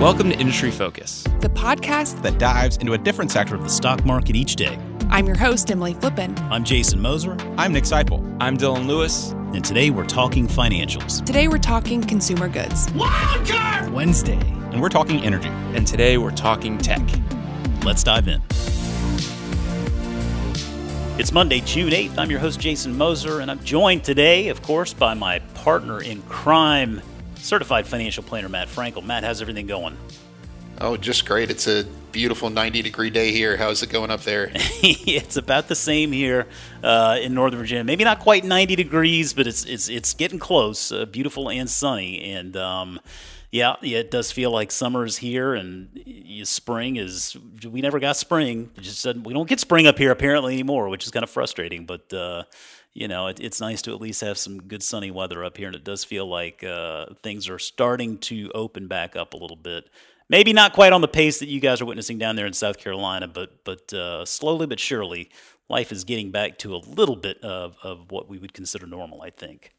Welcome to Industry Focus, the podcast that dives into a different sector of the stock market each day. I'm your host, Emily Flippen. I'm Jason Moser. I'm Nick Sciple. I'm Dylan Lewis. And today we're talking financials. Today we're talking consumer goods. Wildcard Wednesday. And we're talking energy. And today we're talking tech. Let's dive in. It's Monday, June 8th. I'm your host, Jason Moser, and I'm joined today, of course, by my partner in crime, certified financial planner Matt Frankel. Matt, how's everything going? Oh, just great. It's a beautiful 90 degree day here. How's it going up there? it's about the same here uh, in Northern Virginia. Maybe not quite 90 degrees, but it's it's it's getting close. Uh, beautiful and sunny, and um, yeah, yeah, it does feel like summer is here, and spring is. We never got spring. We just we don't get spring up here apparently anymore, which is kind of frustrating. But uh, you know, it, it's nice to at least have some good sunny weather up here, and it does feel like uh, things are starting to open back up a little bit maybe not quite on the pace that you guys are witnessing down there in South Carolina, but but uh, slowly but surely, life is getting back to a little bit of, of what we would consider normal. I think.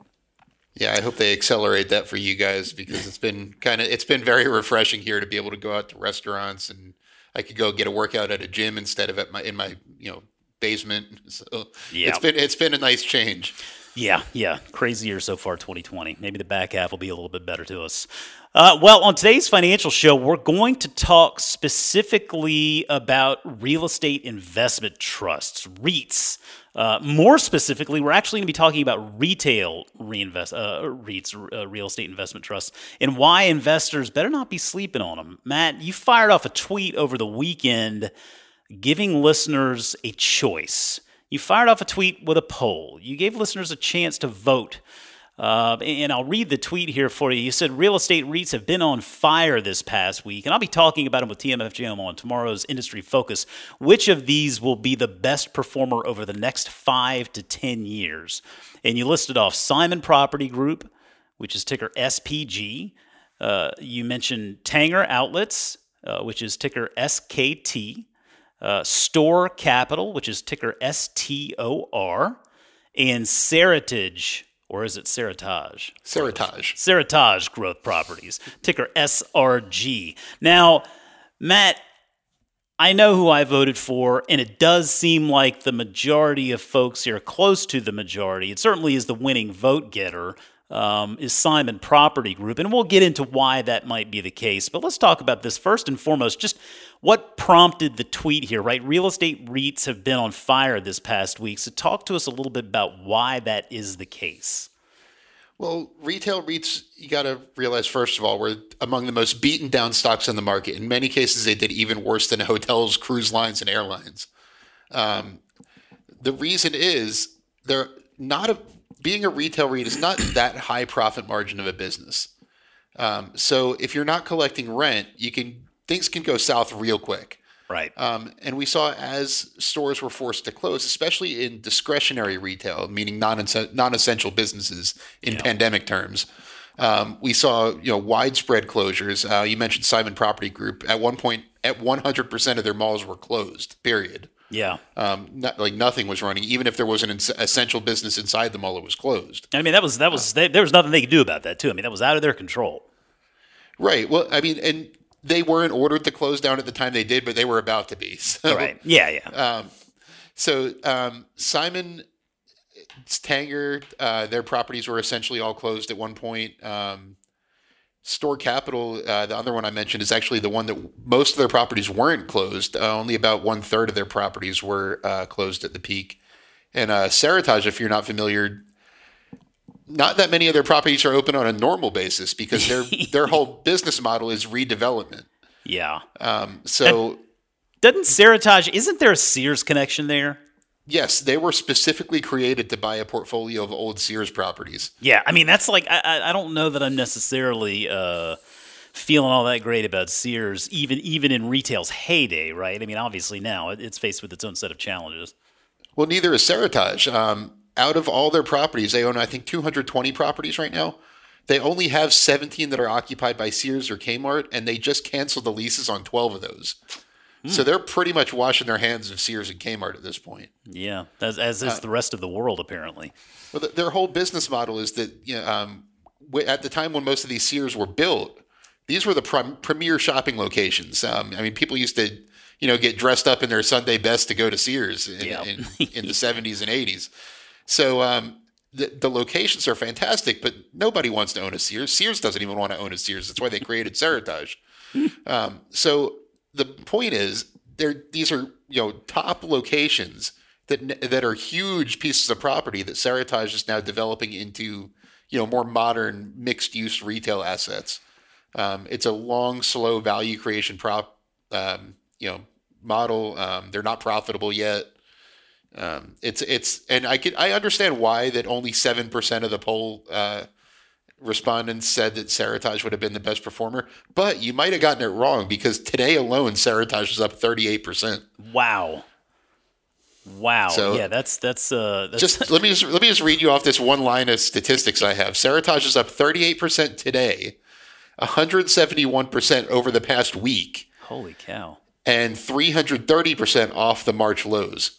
Yeah, I hope they accelerate that for you guys because it's been kind of it's been very refreshing here to be able to go out to restaurants and I could go get a workout at a gym instead of at my in my you know basement. So yeah. it's been it's been a nice change. Yeah, yeah. Crazy year so far, 2020. Maybe the back half will be a little bit better to us. Uh, well, on today's financial show, we're going to talk specifically about real estate investment trusts, REITs. Uh, more specifically, we're actually going to be talking about retail reinvest uh, REITs, uh, real estate investment trusts, and why investors better not be sleeping on them. Matt, you fired off a tweet over the weekend giving listeners a choice. You fired off a tweet with a poll. You gave listeners a chance to vote. Uh, and I'll read the tweet here for you. You said real estate REITs have been on fire this past week, and I'll be talking about them with TMFGM on tomorrow's Industry Focus. Which of these will be the best performer over the next five to 10 years? And you listed off Simon Property Group, which is ticker SPG. Uh, you mentioned Tanger Outlets, uh, which is ticker SKT uh, Store Capital, which is ticker STOR, and Seritage, or is it Seritage? Seritage. Seritage Growth Properties, ticker SRG. Now, Matt, I know who I voted for, and it does seem like the majority of folks here, close to the majority, it certainly is the winning vote getter um, is Simon Property Group. And we'll get into why that might be the case. But let's talk about this first and foremost. Just what prompted the tweet here, right? Real estate REITs have been on fire this past week. So talk to us a little bit about why that is the case. Well, retail REITs, you got to realize, first of all, were among the most beaten down stocks in the market. In many cases, they did even worse than hotels, cruise lines, and airlines. Um, the reason is they're not a being a retail REIT is not that high profit margin of a business. Um, so if you're not collecting rent, you can things can go south real quick. Right. Um, and we saw as stores were forced to close, especially in discretionary retail, meaning non non-essential businesses in yeah. pandemic terms. Um, we saw you know widespread closures. Uh, you mentioned Simon Property Group. At one point, at 100% of their malls were closed. Period. Yeah. Um, not, like nothing was running, even if there was an essential business inside the mall, it was closed. I mean, that was that was uh, they, there was nothing they could do about that too. I mean, that was out of their control. Right. Well, I mean, and they weren't ordered to close down at the time they did, but they were about to be. So, right. Yeah. Yeah. Um, so um, Simon Tanger, uh, their properties were essentially all closed at one point. Um, Store Capital, uh, the other one I mentioned, is actually the one that most of their properties weren't closed. Uh, only about one third of their properties were uh, closed at the peak. And uh, Seritage, if you're not familiar, not that many of their properties are open on a normal basis because their their whole business model is redevelopment. Yeah. Um, so doesn't Seritage? Isn't there a Sears connection there? Yes, they were specifically created to buy a portfolio of old Sears properties. Yeah, I mean that's like I I don't know that I'm necessarily uh, feeling all that great about Sears, even even in retail's heyday, right? I mean, obviously now it's faced with its own set of challenges. Well, neither is Seritage. Um, out of all their properties, they own I think 220 properties right now. They only have 17 that are occupied by Sears or Kmart, and they just canceled the leases on 12 of those. So they're pretty much washing their hands of Sears and Kmart at this point. Yeah, as, as is uh, the rest of the world, apparently. Well, the, their whole business model is that you know, um, at the time when most of these Sears were built, these were the prim- premier shopping locations. Um, I mean, people used to, you know, get dressed up in their Sunday best to go to Sears in, Yeah. in, in the 70s and 80s. So um, the, the locations are fantastic, but nobody wants to own a Sears. Sears doesn't even want to own a Sears. That's why they created Seritage. um, so the point is, they're, these are you know top locations that that are huge pieces of property that Seritage is now developing into you know more modern mixed use retail assets. Um, it's a long, slow value creation prop um, you know model. Um, they're not profitable yet. Um, it's it's and I could I understand why that only seven percent of the poll uh, respondents said that Seritage would have been the best performer, but you might have gotten it wrong because today alone Seritage is up thirty eight percent. Wow. Wow. So- yeah, that's that's uh that's Just let me just let me just read you off this one line of statistics I have. Seritage is up thirty eight percent today, one hundred seventy one percent over the past week, holy cow. and three hundred thirty percent off the March lows.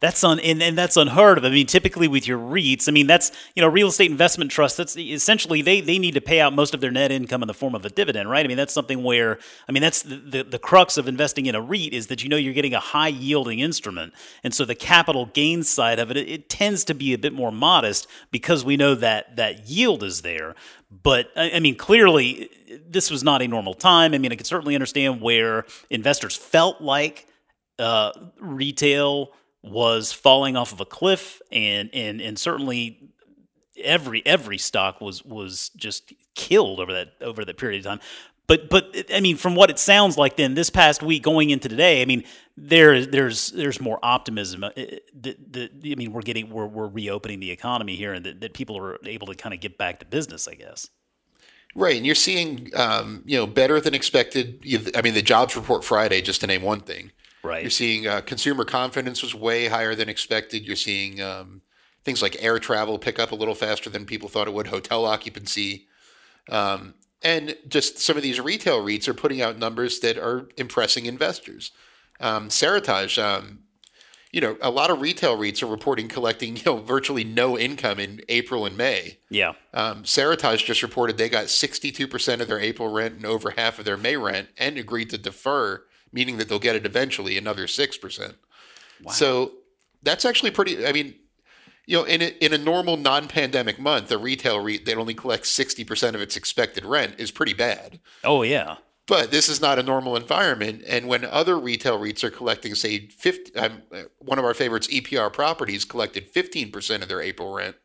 That's un and, and that's unheard of. I mean, typically with your REITs, I mean that's you know real estate investment trust. That's essentially they they need to pay out most of their net income in the form of a dividend, right? I mean that's something where I mean that's the, the the crux of investing in a REIT is that you know you're getting a high yielding instrument, and so the capital gains side of it, it it tends to be a bit more modest because we know that that yield is there. But I I mean, clearly this was not a normal time. I mean, I can certainly understand where investors felt like uh, retail was falling off of a cliff, and and and certainly every every stock was was just killed over that over that period of time. But but I mean, from what it sounds like, then this past week going into today, I mean, there there's there's more optimism. Uh, The, the, I mean, we're getting we're we're reopening the economy here, and that, that people are able to kind of get back to business. I guess. Right, and you're seeing, um, you know, better than expected. I mean, the jobs report Friday, just to name one thing. Right. You're seeing uh, consumer confidence was way higher than expected. You're seeing um, things like air travel pick up a little faster than people thought it would. Hotel occupancy, um, and just some of these retail REITs are putting out numbers that are impressing investors. Um, Seritage, um, you know, a lot of retail REITs are reporting collecting, you know, virtually no income in April and May. Yeah. Um, Seritage just reported they got 62% of their April rent and over half of their May rent and agreed to defer, meaning that they'll get it eventually, another 6%. Wow. So that's actually pretty, I mean, you know, in a, in a normal non-pandemic month, a retail REIT that only collects 60% of its expected rent is pretty bad. Oh yeah. But this is not a normal environment. And when other retail REITs are collecting, say, 50, um, uh, one of our favorites, EPR Properties, collected 15% of their April rent.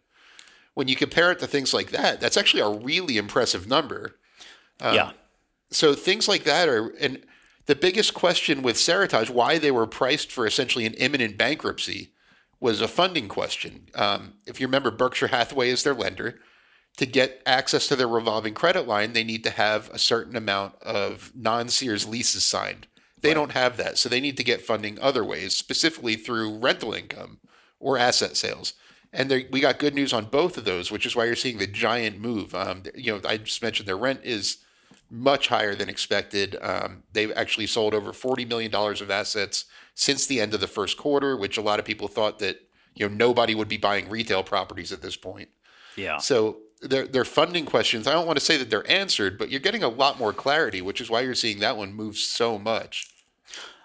When you compare it to things like that, that's actually a really impressive number. yeah. So things like that are, and the biggest question with Seritage, why they were priced for essentially an imminent bankruptcy, was a funding question. Um, if you remember, Berkshire Hathaway is their lender. To get access to their revolving credit line, they need to have a certain amount of non Sears leases signed. They don't have that, so they need to get funding other ways, specifically through rental income or asset sales. And we got good news on both of those, which is why you're seeing the giant move. Um, you know, I just mentioned their rent is much higher than expected. Um, they've actually sold over forty million dollars of assets since the end of the first quarter, which a lot of people thought that you know nobody would be buying retail properties at this point. Yeah. So their their funding questions, I don't want to say that they're answered, but you're getting a lot more clarity, which is why you're seeing that one move so much.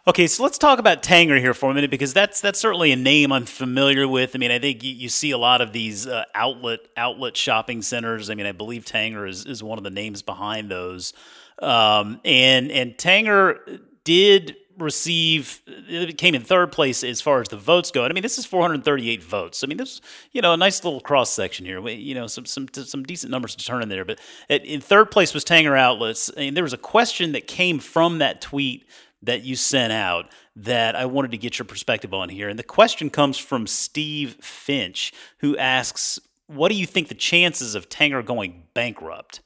Okay, so let's talk about Tanger here for a minute because that's that's certainly a name I'm familiar with. I mean, I think you, you see a lot of these uh, outlet outlet shopping centers. I mean, I believe Tanger is, is one of the names behind those. Um, and and Tanger did receive it came in third place as far as the votes go. And I mean, this is 438 votes. I mean, this you know a nice little cross section here. We- You know, some some some decent numbers to turn in there. But at, in third place was Tanger Outlets, and there was a question that came from that tweet that you sent out that I wanted to get your perspective on here. And the question comes from Steve Finch, who asks, "What do you think the chances of Tanger going bankrupt?"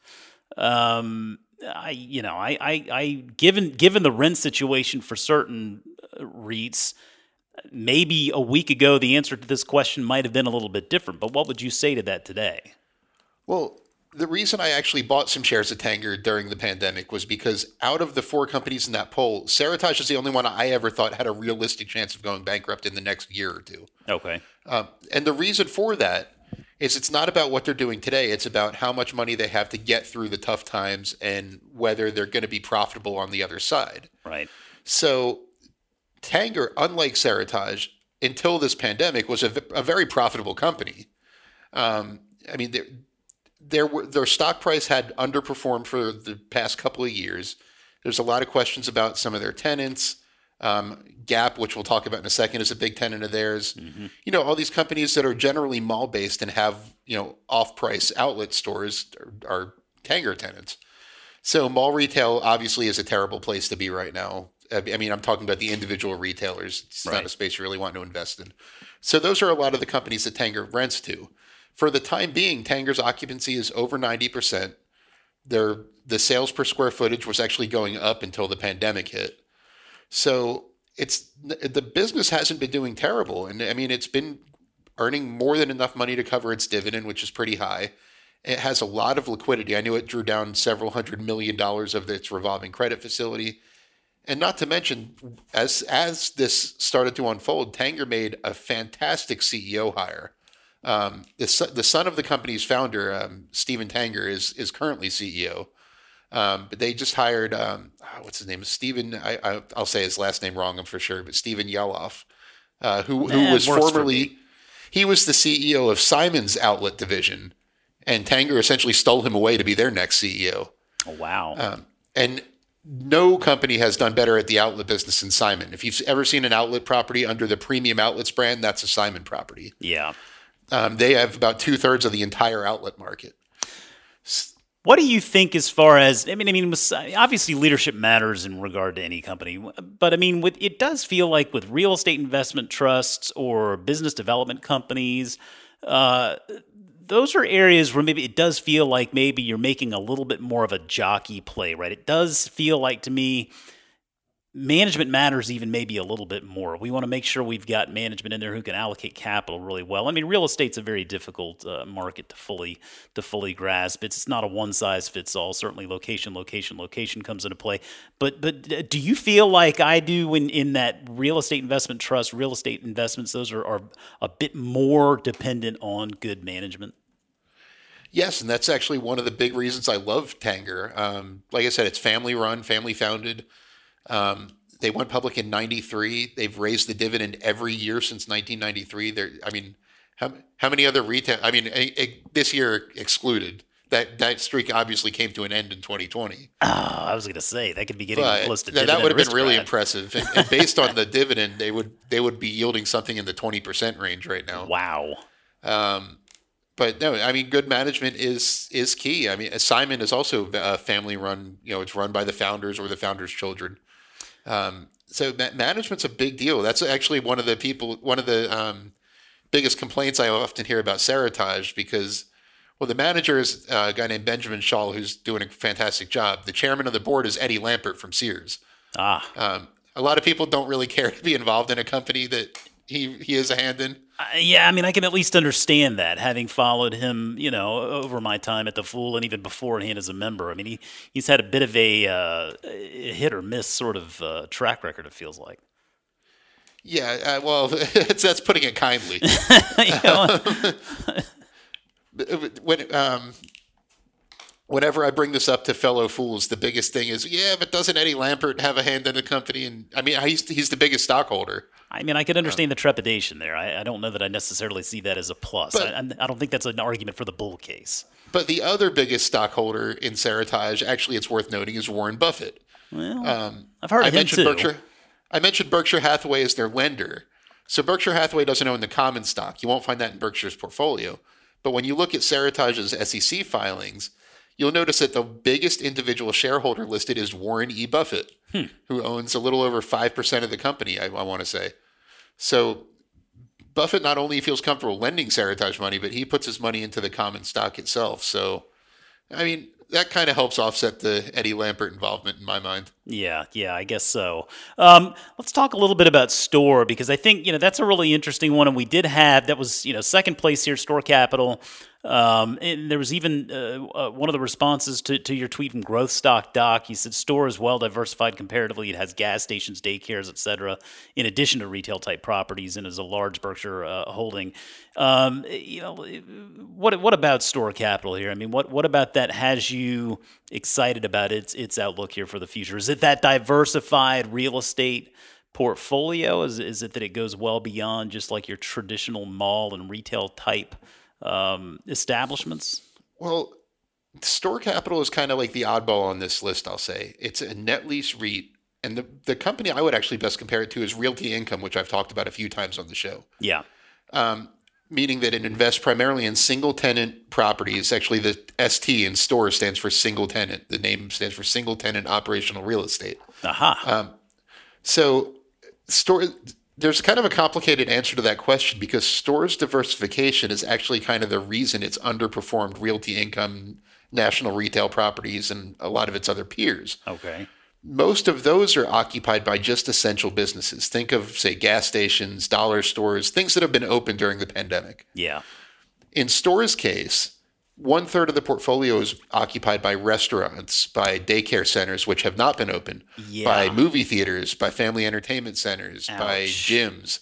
Um, I, you know, I, I, I, given given the rent situation for certain uh, REITs, maybe a week ago the answer to this question might have been a little bit different. But what would you say to that today? Well, the reason I actually bought some shares of Tanger during the pandemic was because out of the four companies in that poll, Seritage is the only one I ever thought had a realistic chance of going bankrupt in the next year or two. Okay. Um, and the reason for that is it's not about what they're doing today. It's about how much money they have to get through the tough times and whether they're going to be profitable on the other side. Right. So Tanger, unlike Seritage, until this pandemic, was a, v- a very profitable company. Um, I mean, there their stock price had underperformed for the past couple of years. There's a lot of questions about some of their tenants. Um, Gap, which we'll talk about in a second, is a big tenant of theirs. You know, all these companies that are generally mall based and have you know off price outlet stores are, are Tanger tenants. So mall retail obviously is a terrible place to be right now. I I mean, I'm talking about the individual retailers. It's not a space you really want to invest in. So those are a lot of the companies that Tanger rents to. For the time being, Tanger's occupancy is over 90%. Their the sales per square footage was actually going up until the pandemic hit. So it's the business hasn't been doing terrible, and I mean it's been earning more than enough money to cover its dividend, which is pretty high. It has a lot of liquidity. I knew it drew down several hundred million dollars of its revolving credit facility. And not to mention, as as this started to unfold, Tanger made a fantastic CEO hire. Um, the, son- the son of the company's founder, um, Stephen Tanger, is is currently CEO. Um, but they just hired um, ah, what's his name? Stephen. I, I, I'll say his last name wrong, I'm for sure, but Stephen Yalof, uh, who who Eh, was formerly he was the CEO of Simon's outlet division, and Tanger essentially stole him away to be their next CEO. Oh, wow. Um, and no company has done better at the outlet business than Simon. If you've ever seen an outlet property under the Premium Outlets brand, that's a Simon property. yeah. Um, they have about two thirds of the entire outlet market. What do you think as far as I mean? I mean, obviously leadership matters in regard to any company, but I mean, with it does feel like with real estate investment trusts or business development companies, uh, those are areas where maybe it does feel like maybe you're making a little bit more of a jockey play, right? It does feel like to me management matters even maybe a little bit more. We want to make sure we've got management in there who can allocate capital really well. I mean, real estate's a very difficult uh, market to fully to fully grasp. It's not a one size fits all. Certainly, location, location, location comes into play. But but do you feel like I do in in that real estate investment trust, real estate investments? Those are, are a bit more dependent on good management. Yes, and that's actually one of the big reasons I love Tanger. Um, like I said, it's family run, family founded. Um, they went public in '93. They've raised the dividend every year since 1993. They're, I mean, how, how many other retail? I mean, eh, eh, this year excluded. That that streak obviously came to an end in 2020. Oh, I was going to say that could be getting But close to that, that would have been really impressive. And, and based on the dividend, they would they would be yielding something in the 20 percent range right now. Wow. Um, but no, I mean, good management is is key. I mean, Simon is also a family run. You know, it's run by the founders or the founders' children. Um, so ma- management's a big deal. That's actually one of the people, one of the um, biggest complaints I often hear about Seritage because, well, the manager is uh, a guy named Benjamin Schall who's doing a fantastic job. The chairman of the board is Eddie Lampert from Sears. Ah. Um, a lot of people don't really care to be involved in a company that he he is a hand in. Yeah, I mean, I can at least understand that, having followed him, you know, over my time at the Fool and even beforehand as a member. I mean, he he's had a bit of a, uh, a hit or miss sort of uh, track record. It feels like. Yeah, uh, well, that's, that's putting it kindly. Know, when um, whenever I bring this up to fellow fools, the biggest thing is, yeah, but doesn't Eddie Lampert have a hand in the company? And I mean, he's he's the biggest stockholder. I mean, I could understand the trepidation there. I, I don't know that I necessarily see that as a plus. But- I, I'm- don't think that's an argument for the bull case. But the other biggest stockholder in Seritage, actually, it's worth noting, is Warren Buffett. Well, Um, I've heard I of him mentioned too. Berkshire. I mentioned Berkshire Hathaway as their lender. So Berkshire Hathaway doesn't own the common stock. You won't find that in Berkshire's portfolio. But when you look at Seritage's SEC filings, you'll notice that the biggest individual shareholder listed is Warren E. Buffett, Hmm. who owns a little over 5% of the company, I, I want to say. So Buffett not only feels comfortable lending Seritage money, but he puts his money into the common stock itself. So, I mean, that kind of helps offset the Eddie Lampert involvement in my mind. Yeah, yeah, I guess so. Um, let's talk a little bit about store because I think you know that's a really interesting one, and we did have that was you know second place here, Store Capital. Um, and there was even uh, uh, one of the responses to, to your tweet from Growth Stock Doc. He said, "Store is well diversified comparatively. It has gas stations, daycares, etc. In addition to retail type properties, and is a large Berkshire uh, holding." Um, you know, what what about Store Capital here? I mean, what what about that has you excited about its its outlook here for the future? Is it that diversified real estate? portfolio? Is, is it that it goes well beyond just like your traditional mall and retail type um, establishments? Well, Store Capital is kind of like the oddball on this list, I'll say. It's a net lease REIT. And the, the company I would actually best compare it to is Realty Income, which I've talked about a few times on the show. Yeah. Um, meaning that it invests primarily in single tenant properties. Actually, the ST in store stands for single tenant. The name stands for single tenant operational real estate. Aha. Um, so, store there's kind of a complicated answer to that question because stores diversification is actually kind of the reason it's underperformed realty income, national retail properties, and a lot of its other peers. Okay. Most of those are occupied by just essential businesses. Think of, say, gas stations, dollar stores, things that have been open during the pandemic. Yeah. In stores' case, one third of the portfolio is occupied by restaurants, by daycare centers, which have not been open, Yeah. by movie theaters, by family entertainment centers, by gyms.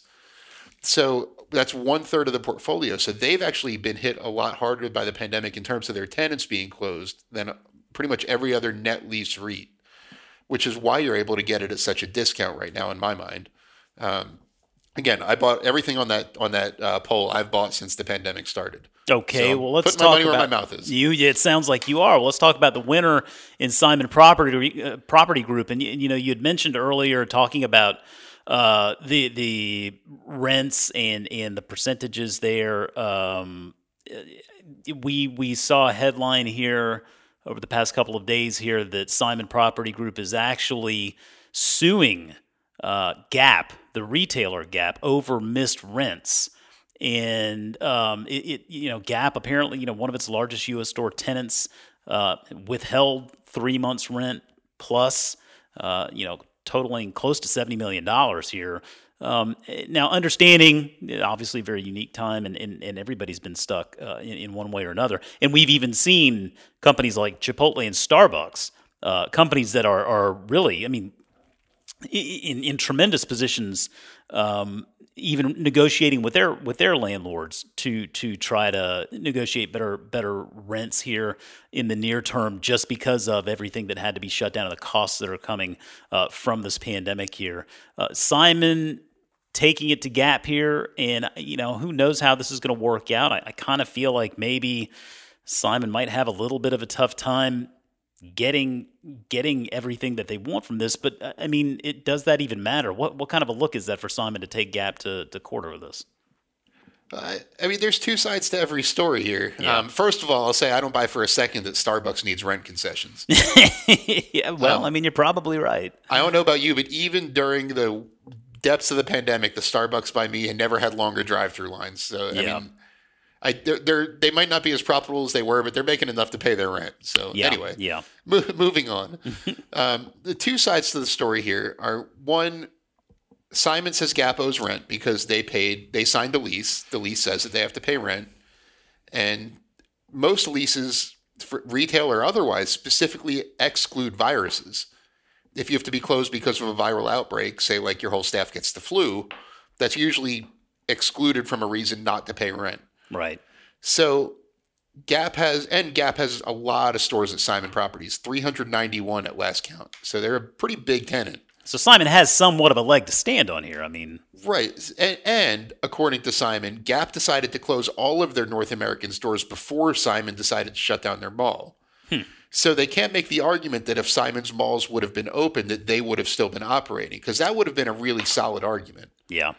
So that's one third of the portfolio. So they've actually been hit a lot harder by the pandemic in terms of their tenants being closed than pretty much every other net lease REIT, which is why you're able to get it at such a discount right now, in my mind. Um, again, I bought everything on that on that uh, poll. I've bought since the pandemic started. Okay, So, well let's put my talk money about where my mouth is. You, it sounds like you are. Well, let's talk about the winner in Simon Property uh, Property Group, and you, you know you had mentioned earlier talking about uh, the the rents and and the percentages there. Um, we we saw a headline here over the past couple of days here that Simon Property Group is actually suing uh, Gap, the retailer Gap, over missed rents. And um, it, it, you know, Gap apparently, you know, one of its largest U.S. store tenants uh, withheld three months' rent plus, uh, you know, totaling close to seventy million dollars here. Um, now, understanding obviously very unique time, and, and, and everybody's been stuck uh, in, in one way or another. And we've even seen companies like Chipotle and Starbucks, uh, companies that are are really, I mean, in in tremendous positions, um, even negotiating with their with their landlords to to try to negotiate better better rents here in the near term, just because of everything that had to be shut down and the costs that are coming uh, from this pandemic here. Uh, Simon taking it to Gap here, and you know who knows how this is going to work out. I, I kind of feel like maybe Simon might have a little bit of a tough time getting getting everything that they want from this. But I mean, it does that even matter? What what kind of a look is that for Simon to take Gap to to quarter with this? Uh, I mean, there's two sides to every story here. Yeah. Um, first of all, I'll say I don't buy for a second that Starbucks needs rent concessions. yeah, well, I mean, you're probably right. I don't know about you, but even during the depths of the pandemic, the Starbucks by me had never had longer drive-through lines. So I Yeah. mean, I they're, they're they might not be as profitable as they were, but they're making enough to pay their rent. So Yeah, anyway, yeah, Mo- moving on. um, the two sides to the story here are one. Simon says Gap owes rent because they paid, they signed a lease. The lease says that they have to pay rent. And most leases, for retail or otherwise, specifically exclude viruses. If you have to be closed because of a viral outbreak, say like your whole staff gets the flu, that's usually excluded from a reason not to pay rent. Right. So Gap has and Gap has a lot of stores at Simon Properties, 391 at last count. So they're a pretty big tenant. So Simon has somewhat of a leg to stand on here. I mean, Right. And, and according to Simon, Gap decided to close all of their North American stores before Simon decided to shut down their mall. So they can't make the argument that if Simon's malls would have been open, that they would have still been operating, because that would have been a really solid argument. yeah,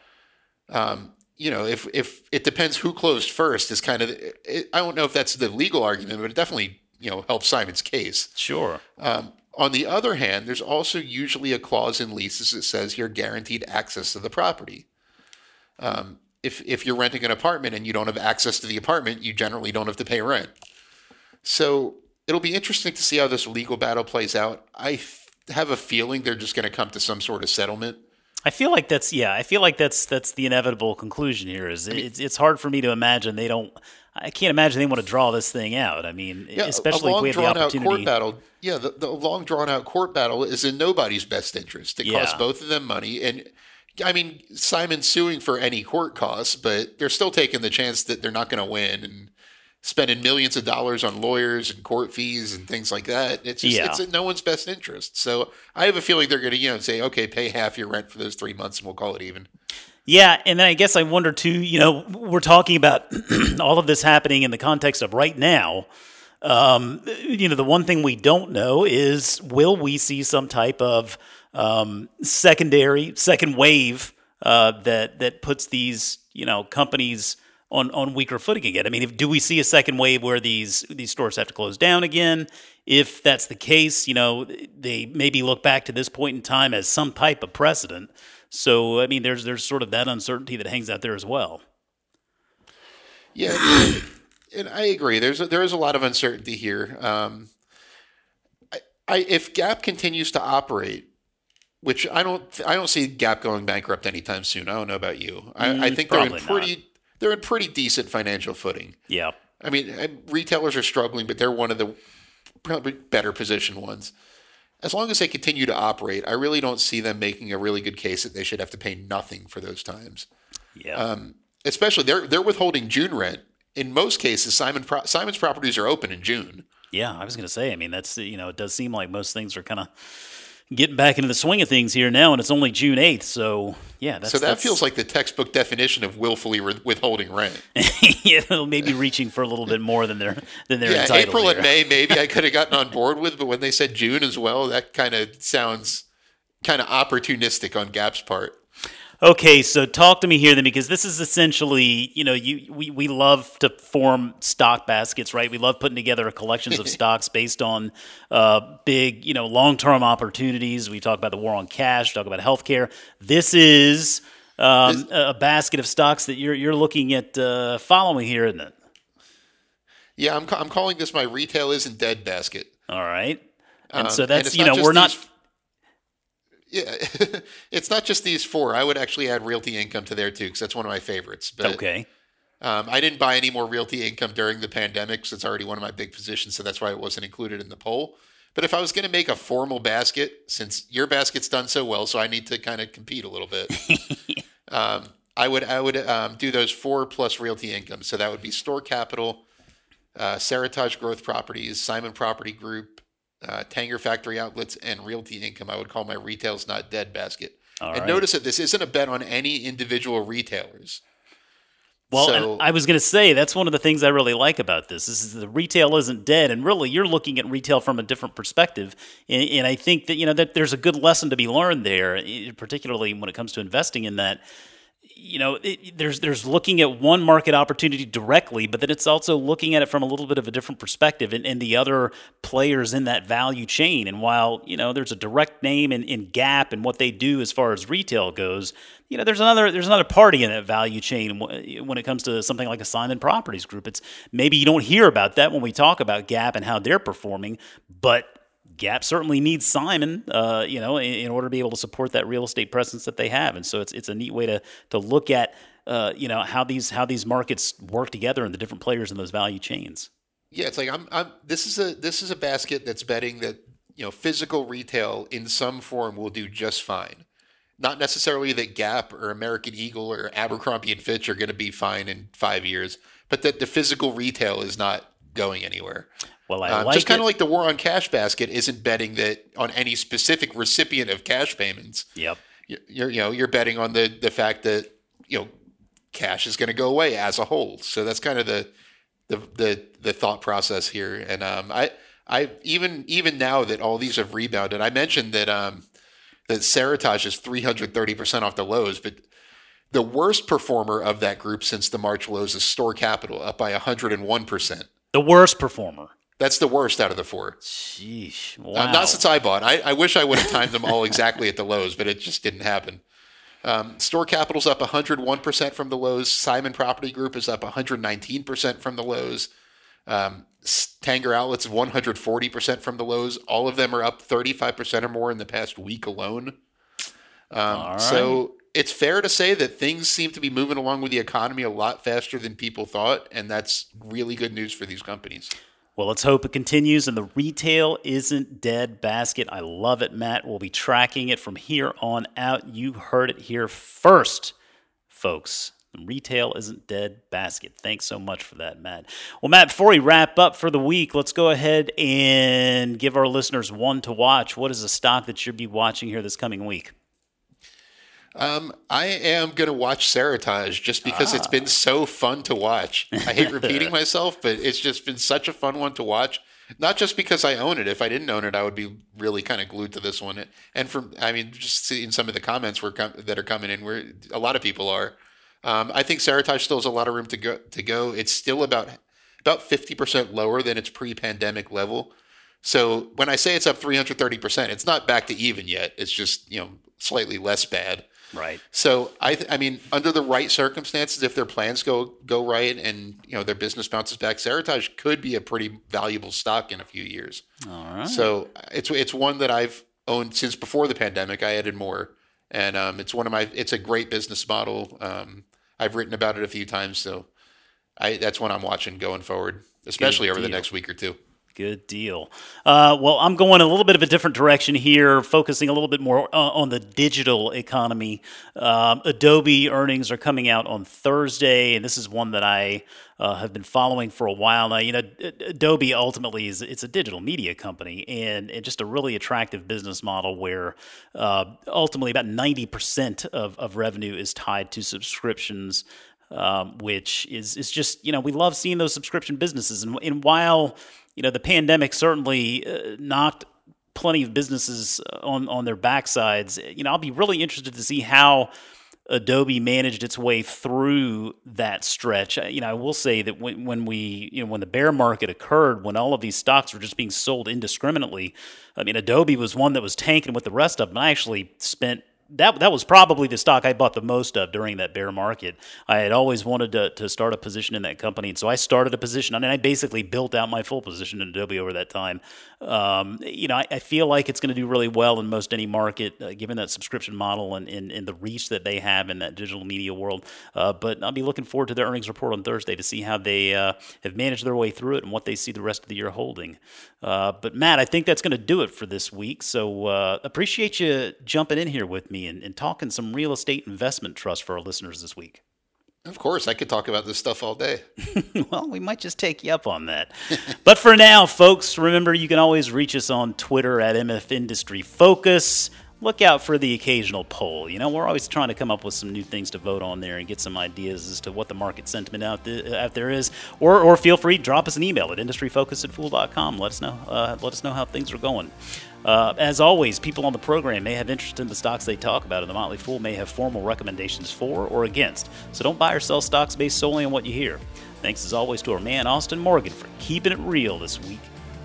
Um, you know, if if it depends who closed first is kind of it, I don't know if that's the legal argument, but it definitely you know helps Simon's case. sure. Um, on the other hand, there's also usually a clause in leases that says you're guaranteed access to the property. Um, if if you're renting an apartment and you don't have access to the apartment, you generally don't have to pay rent. So it'll be interesting to see how this legal battle plays out. I f- have a feeling they're just going to come to some sort of settlement. I feel like that's yeah. I feel like that's that's the inevitable conclusion here. Is it's it's hard for me to imagine they don't. I can't imagine they want to draw this thing out. I mean, Yeah, especially if long we have the drawn out opportunity. court battle. Yeah, the, the long drawn out court battle is in nobody's best interest. It costs both of them money, and I mean Simon's suing for any court costs, but they're still taking the chance that they're not going to win and spending millions of dollars on lawyers and court fees and things like that. It's just Yeah. it's in no one's best interest. So I have a feeling they're going to you know say okay, pay half your rent for those three months and we'll call it even. Yeah, and then I guess I wonder too. You know, we're talking about all of this happening in the context of right now. Um, you know, the one thing we don't know is will we see some type of um, secondary, second wave uh, that that puts these you know companies on on weaker footing again? I mean, if, do we see a second wave where these these stores have to close down again? If that's the case, you know, they maybe look back to this point in time as some type of precedent. So, I mean, there's there's sort of that uncertainty that hangs out there as well. Yeah, and- I agree. There's a, there is a lot of uncertainty here. Um, I, I, if Gap continues to operate, which I don't, I don't see Gap going bankrupt anytime soon. I don't know about you. I, I Mm, think they're in pretty, they're in pretty decent financial footing. Yeah. I mean, uh, retailers are struggling, but they're one of the probably better positioned ones. As long as they continue to operate, I really don't see them making a really good case that they should have to pay nothing for those times Yeah. especially they're they're withholding June rent. In most cases, Simon Pro- Simon's properties are open in June. yeah. I was going to say, I mean, that's, you know, it does seem like most things are kind of getting back into the swing of things here now, and it's only June 8th. So, yeah. That's, so that feels like the textbook definition of willfully re- withholding rent. you know, maybe reaching for a little bit more than they're, than they're yeah, entitled April here. and May maybe I could have gotten on board with, but when they said June as well, that kind of sounds kind of opportunistic on Gap's part. Okay, so talk to me here then, because this is essentially, you know, you we, we love to form stock baskets, right? We love putting together collections of stocks based on uh, big, you know, long term opportunities. We talk about the war on cash, talk about healthcare. This is um, a a basket of stocks that you're you're looking at uh, following here, isn't it? Yeah, I'm, ca- I'm calling this my retail isn't dead basket. All right, and Um, so that's it's you know we're not. these- Yeah, it's not just these four. I would actually add realty income to there too, because that's one of my favorites. But Okay, Um, I didn't buy any more realty income during the pandemic, so it's already one of my big positions, so that's why it wasn't included in the poll. But if I was going to make a formal basket, since your basket's done so well, so I need to kind of compete a little bit, um, I would I would um, do those four plus realty income. So that would be Store Capital, uh, Seritage Growth Properties, Simon Property Group, uh, Tanger Factory Outlets, and Realty Income. I would call my retail's not dead basket. All and right. notice that this isn't a bet on any individual retailers. Well, So- I was going to say that's one of the things I really like about this. This is the retail isn't dead, and really you're looking at retail from a different perspective. And, and I think that you know that there's a good lesson to be learned there, particularly when it comes to investing in that. You know, it, there's there's looking at one market opportunity directly, but then it's also looking at it from a little bit of a different perspective and, and the other players in that value chain. And while you know there's a direct name in, in Gap and what they do as far as retail goes, you know, there's another there's another party in that value chain when it comes to something like a Simon Properties Group. It's maybe you don't hear about that when we talk about Gap and how they're performing, but Gap certainly needs Simon, uh, you know, in, in order to be able to support that real estate presence that they have. And so it's it's a neat way to to look at uh, you know how these how these markets work together and the different players in those value chains. Yeah, it's like I'm. I'm. This is a. This is a basket that's betting that you know physical retail in some form will do just fine. Not necessarily that Gap or American Eagle or Abercrombie and Fitch are going to be fine in five years, but that the physical retail is not going anywhere. Well, I Um, like just kind of like the war on cash basket isn't betting that on any specific recipient of cash payments. Yep. You're- You're you know you're betting on the the fact that you know cash is going to go away as a whole. So that's kind of the the the, the thought process here. And um, I I even even now that all these have rebounded, I mentioned that um, that Seritage is 330 percent off the lows, but the worst performer of that group since the March lows is Store Capital, up by 101 percent. The worst performer. That's the worst out of the four. Sheesh. Um, Wow. not since I bought. I, I wish I would have timed them all exactly at the lows, but it just didn't happen. Um, Store Capital's up 101% from the lows. Simon Property Group is up 119% from the lows. Um, Tanger Outlets 140% from the lows. All of them are up 35% or more in the past week alone. Um, So it's fair to say that things seem to be moving along with the economy a lot faster than people thought, and that's really good news for these companies. Well, let's hope it continues and the retail isn't dead basket. I love it, Matt. We'll be tracking it from here on out. You heard it here first, folks. Retail isn't dead basket. Thanks so much for that, Matt. Well, Matt, before we wrap up for the week, let's go ahead and give our listeners one to watch. What is a stock that you'll be watching here this coming week? Um, I am going to watch Seritage just because ah. it's been so fun to watch. I hate repeating myself, but it's just been such a fun one to watch. Not just because I own it. If I didn't own it, I would be really kind of glued to this one. And from, I mean, just seeing some of the comments were com- that are coming in, where a lot of people are. Um, I think Seritage still has a lot of room to go. To go, it's still about about fifty percent lower than its pre-pandemic level. So when I say it's up three hundred thirty percent, it's not back to even yet. It's just you know slightly less bad. Right. So I, th- I mean, under the right circumstances, if their plans go go right and you know their business bounces back, Seritage could be a pretty valuable stock in a few years. All right. So it's it's one that I've owned since before the pandemic. I added more, and um, it's one of my. It's a great business model. Um, I've written about it a few times, so I that's one I'm watching going forward, especially over the next week or two. Good deal. Uh, well, I'm going a little bit of a different direction here, focusing a little bit more uh, on the digital economy. Um, Adobe earnings are coming out on Thursday, and this is one that I uh, have been following for a while now. You know, Adobe ultimately is it's a digital media company, and, and just a really attractive business model where uh, ultimately about 90% of, of revenue is tied to subscriptions. Um, which is is just you know we love seeing those subscription businesses, and, and while you know, the pandemic certainly uh, knocked plenty of businesses on on their backsides. You know, I'll be really interested to see how Adobe managed its way through that stretch. You know, I will say that when, when we, you know, when the bear market occurred, when all of these stocks were just being sold indiscriminately, I mean, Adobe was one that was tanking with the rest of them. I actually spent that that was probably the stock I bought the most of during that bear market. I had always wanted to, to start a position in that company, and so I started a position. Mean, I basically built out my full position in Adobe over that time. Um, you know, I, I, feel like it's going to do really well in most any market, uh, given that subscription model and, and, and, the reach that they have in that digital media world. Uh, but I'll be looking forward to their earnings report on Thursday to see how they uh, have managed their way through it and what they see the rest of the year holding. Uh, but Matt, I think that's going to do it for this week. So uh, appreciate you jumping in here with me and, and talking some real estate investment trust for our listeners this week. Of course, I could talk about this stuff all day. well, we might just take you up on that. but for now, folks, remember you can always reach us on Twitter at MF Industry Focus. Look out for the occasional poll. You know, we're always trying to come up with some new things to vote on there and get some ideas as to what the market sentiment out, out there is. Or, or feel free to drop us an email at industryfocus at fool.com. Let us know. Uh, let us know how things are going. Uh, as always, people on the program may have interest in the stocks they talk about, and the Motley Fool may have formal recommendations for or against. So don't buy or sell stocks based solely on what you hear. Thanks as always to our man Austin Morgan for keeping it real this week.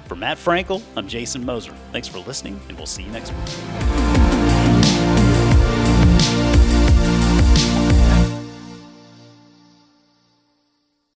For Matt Frankel, I'm Jason Moser. Thanks for listening, and we'll see you next week.